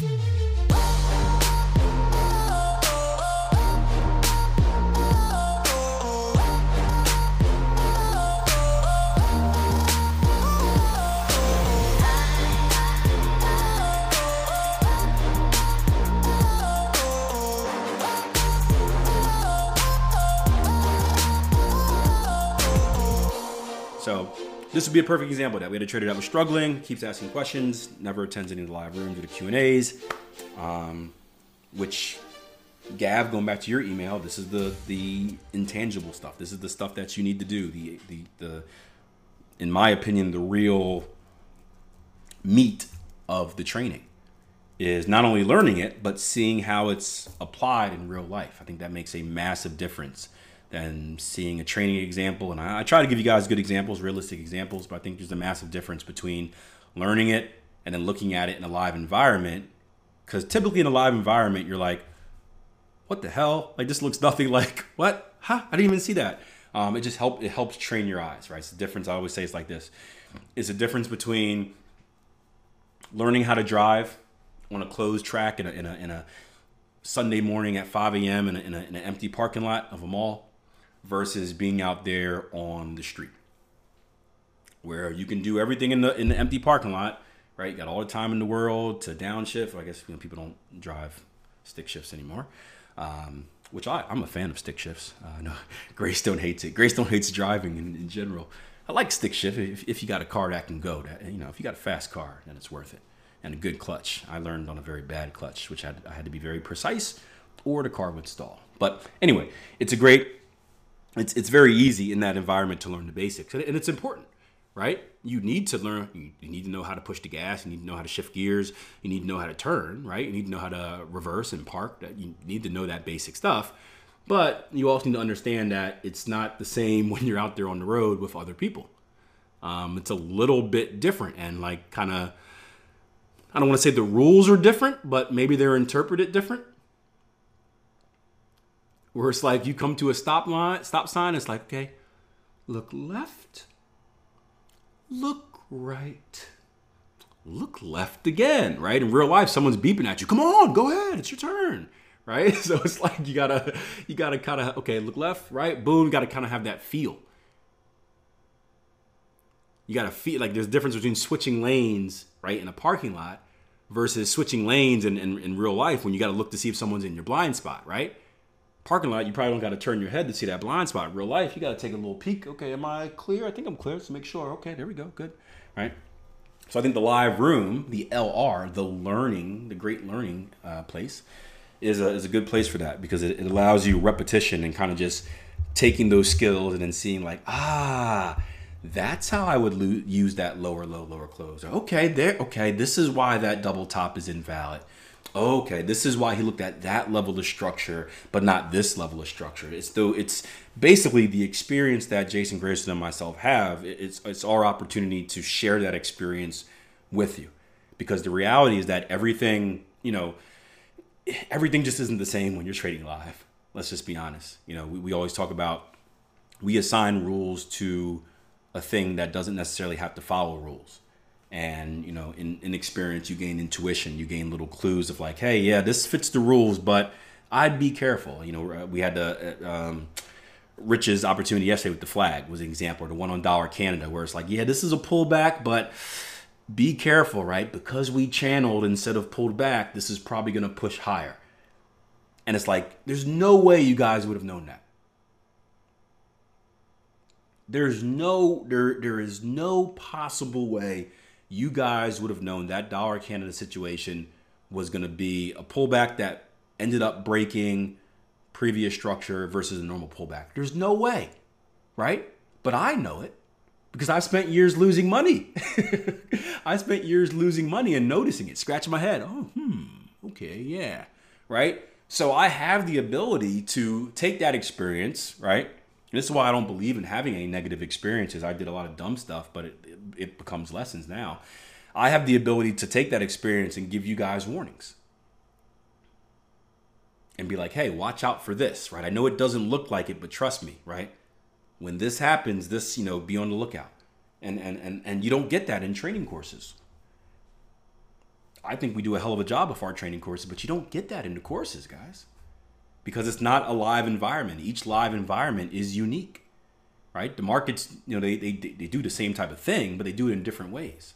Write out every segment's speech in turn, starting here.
So this would be a perfect example of that. We had a trader that was struggling, keeps asking questions, never attends any of the live rooms or the Q and A's. Um, which Gav, going back to your email, this is the the intangible stuff. This is the stuff that you need to do. The the the, in my opinion, the real meat of the training is not only learning it but seeing how it's applied in real life. I think that makes a massive difference than seeing a training example. And I, I try to give you guys good examples, realistic examples, but I think there's a massive difference between learning it and then looking at it in a live environment. Because typically in a live environment, you're like, what the hell? Like this looks nothing like what? Huh? I didn't even see that. Um, it just help it helps train your eyes, right? It's the difference. I always say it's like this: it's a difference between learning how to drive on a closed track in a in a, in a Sunday morning at 5 a.m. In, in, in an empty parking lot of a mall versus being out there on the street where you can do everything in the in the empty parking lot, right? You got all the time in the world to downshift. I guess you know people don't drive stick shifts anymore, um, which I, I'm a fan of stick shifts. Uh, no, Greystone hates it. Greystone hates driving in, in general. I like stick shift if, if you got a car that can go. That you know, if you got a fast car, then it's worth it. And a good clutch. I learned on a very bad clutch, which had, I had to be very precise, or the car would stall. But anyway, it's a great it's it's very easy in that environment to learn the basics, and it's important, right? You need to learn. You, need to know how to push the gas. You need to know how to shift gears. You need to know how to turn, right? You need to know how to reverse and park. You need to know that basic stuff. But you also need to understand that it's not the same when you're out there on the road with other people. Um, it's a little bit different, and like kind of, I don't want to say the rules are different, but maybe they're interpreted different where it's like you come to a stop line, stop sign, it's like, okay, look left, look right, look left again, right? In real life, someone's beeping at you. Come on, go ahead, it's your turn, right? So it's like you gotta, you gotta kind of, okay, look left, right, boom, you gotta kind of have that feel. You gotta feel like there's a difference between switching lanes, right, in a parking lot versus switching lanes in, in, in real life when you gotta look to see if someone's in your blind spot, right? Parking lot, you probably don't got to turn your head to see that blind spot. Real life, you got to take a little peek. Okay, am I clear? I think I'm clear. So make sure. Okay, there we go. Good. Right. So I think the live room, the LR, the learning, the great learning uh, place, is a, is a good place for that because it, it allows you repetition and kind of just taking those skills and then seeing like, ah, that's how I would lo- use that lower low lower close. Okay, there. Okay, this is why that double top is invalid okay, this is why he looked at that level of structure, but not this level of structure. It's though it's basically the experience that Jason Grayson and myself have. It's it's our opportunity to share that experience with you, because the reality is that everything you know, everything just isn't the same when you're trading live. Let's just be honest. You know, we, we always talk about we assign rules to a thing that doesn't necessarily have to follow rules and you know in, in experience you gain intuition you gain little clues of like hey yeah this fits the rules but i'd be careful. You know we had the uh, um, rich's opportunity yesterday with the flag was an example the one on dollar canada where it's like yeah this is a pullback but be careful right? Because we channeled instead of pulled back this is probably going to push higher. And it's like there's no way you guys would have known that. There's no there there is no possible way you guys would have known that dollar Canada situation was going to be a pullback that ended up breaking previous structure versus a normal pullback. There's no way, right? But I know it because I spent years losing money. I spent years losing money and noticing it, scratching my head. Oh, hmm, okay, yeah, right? So I have the ability to take that experience, right? This is why I don't believe in having any negative experiences. I did a lot of dumb stuff, but it, it, it becomes lessons now. I have the ability to take that experience and give you guys warnings and be like, hey, watch out for this, right? I know it doesn't look like it, but trust me, right? When this happens, this, you know, be on the lookout. And and and and you don't get that in training courses. I think we do a hell of a job of our training courses, but you don't get that in the courses, guys. Because it's not a live environment. Each live environment is unique. Right? The markets, you know, they, they, they do the same type of thing, but they do it in different ways.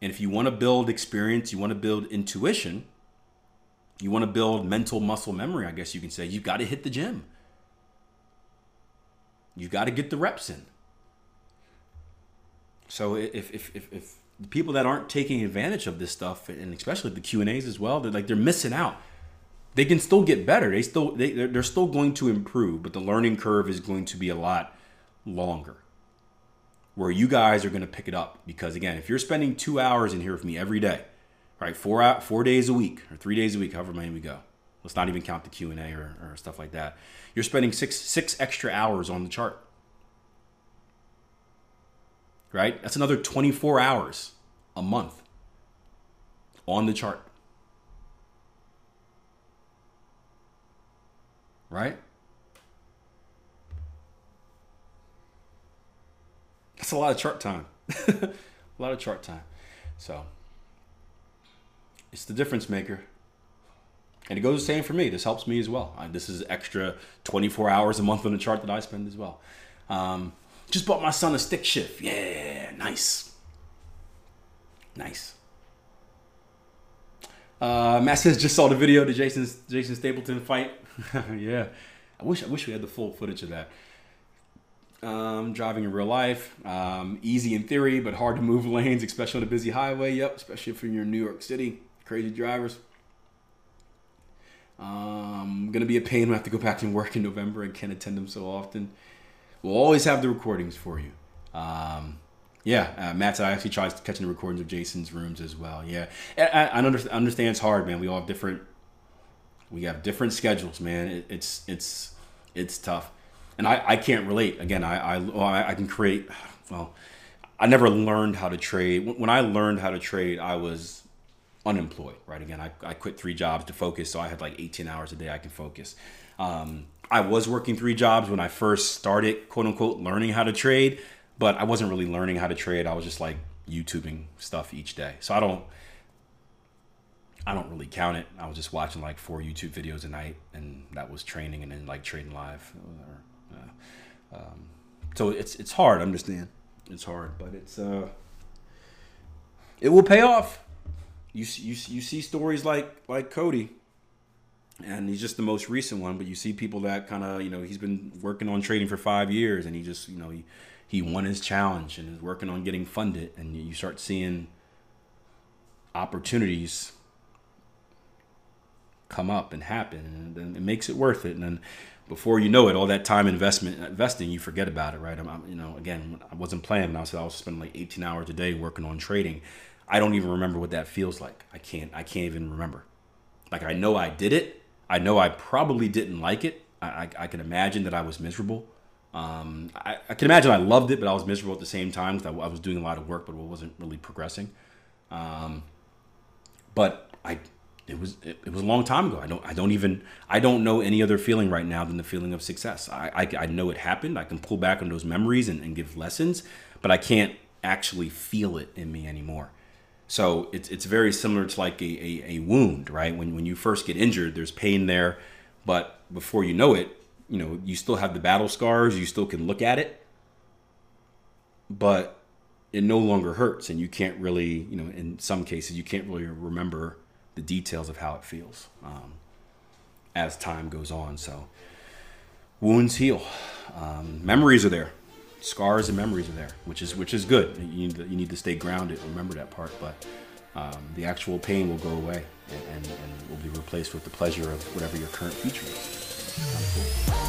And if you want to build experience, you want to build intuition, you want to build mental muscle memory, I guess you can say, you've got to hit the gym. You've got to get the reps in. So if, if, if, if the people that aren't taking advantage of this stuff, and especially the Q and A's as well, they're like they're missing out. They can still get better. They still they they're still going to improve, but the learning curve is going to be a lot longer. Where you guys are going to pick it up because again, if you're spending two hours in here with me every day, right, four out four days a week or three days a week, however many we go. Let's not even count the Q and A or, or stuff like that. You're spending six six extra hours on the chart right? That's another 24 hours a month on the chart. Right? That's a lot of chart time. a lot of chart time. So, it's the difference maker. And it goes the same for me. This helps me as well. this is extra 24 hours a month on the chart that I spend as well. Um, just bought my son a stick shift. Yeah, nice. Nice. Uh, Matt says just saw the video the Jason Jason Stapleton fight. yeah, I wish I wish we had the full footage of that. Um, driving in real life, um, easy in theory, but hard to move lanes, especially on a busy highway. Yep, especially if you're in New York City, crazy drivers. Um, gonna be a pain. When I have to go back and work in November and can't attend them so often. We'll always have the recordings for you. Um, yeah, uh, Matt said I actually tried catching the recordings of Jason's rooms as well. Yeah, I, I understand it's hard, man. We all have different, we have different schedules, man. It, it's it's it's tough, and I, I can't relate. Again, I I, I can create. Well, I never learned how to trade. When I learned how to trade, I was unemployed. Right. Again, I, I quit three jobs to focus, so I had like 18 hours a day I can focus. Um, I was working three jobs when I first started, quote unquote, learning how to trade, but I wasn't really learning how to trade. I was just like YouTubing stuff each day. So I don't, I don't really count it. I was just watching like four YouTube videos a night, and that was training, and then like trading live. Uh, um, so it's it's hard. I understand. It's hard, but it's uh, it will pay off. You you you see stories like like Cody and he's just the most recent one. But you see people that kind of you know he's been working on trading for five years, and he just you know he he won his challenge and is working on getting funded, and you start seeing opportunities come up and happen, and then it makes it worth it. And then before you know it, all that time investment investing, you forget about it, right? I'm, I'm you know again I wasn't playing. I said I was spending like 18 hours a day working on trading. I don't even remember what that feels like. I can't. I can't even remember. Like I know I did it, I know I probably didn't like it. I, I, I can imagine that I was miserable. Um, I, I, can imagine I loved it, but I was miserable at the same time because I, I, was doing a lot of work, but it wasn't really progressing. Um, but I, it was it, it, was a long time ago. I don't I don't even I don't know any other feeling right now than the feeling of success. I I, I know it happened. I can pull back on those memories and, and give lessons, but I can't actually feel it in me anymore. So it's it's very similar to like a, a, a, wound, right? When when you first get injured, there's pain there, but before you know it, you know, you still have the battle scars, you still can look at it, but it no longer hurts and you can't really, you know, in some cases you can't really remember the details of how it feels um, as time goes on. So wounds heal. Um, memories are there scars and memories are there, which is which is good. You need to, you need to stay grounded. Remember that part. But um, the actual pain will go away and, and, and will be replaced with the pleasure of whatever your current feature is.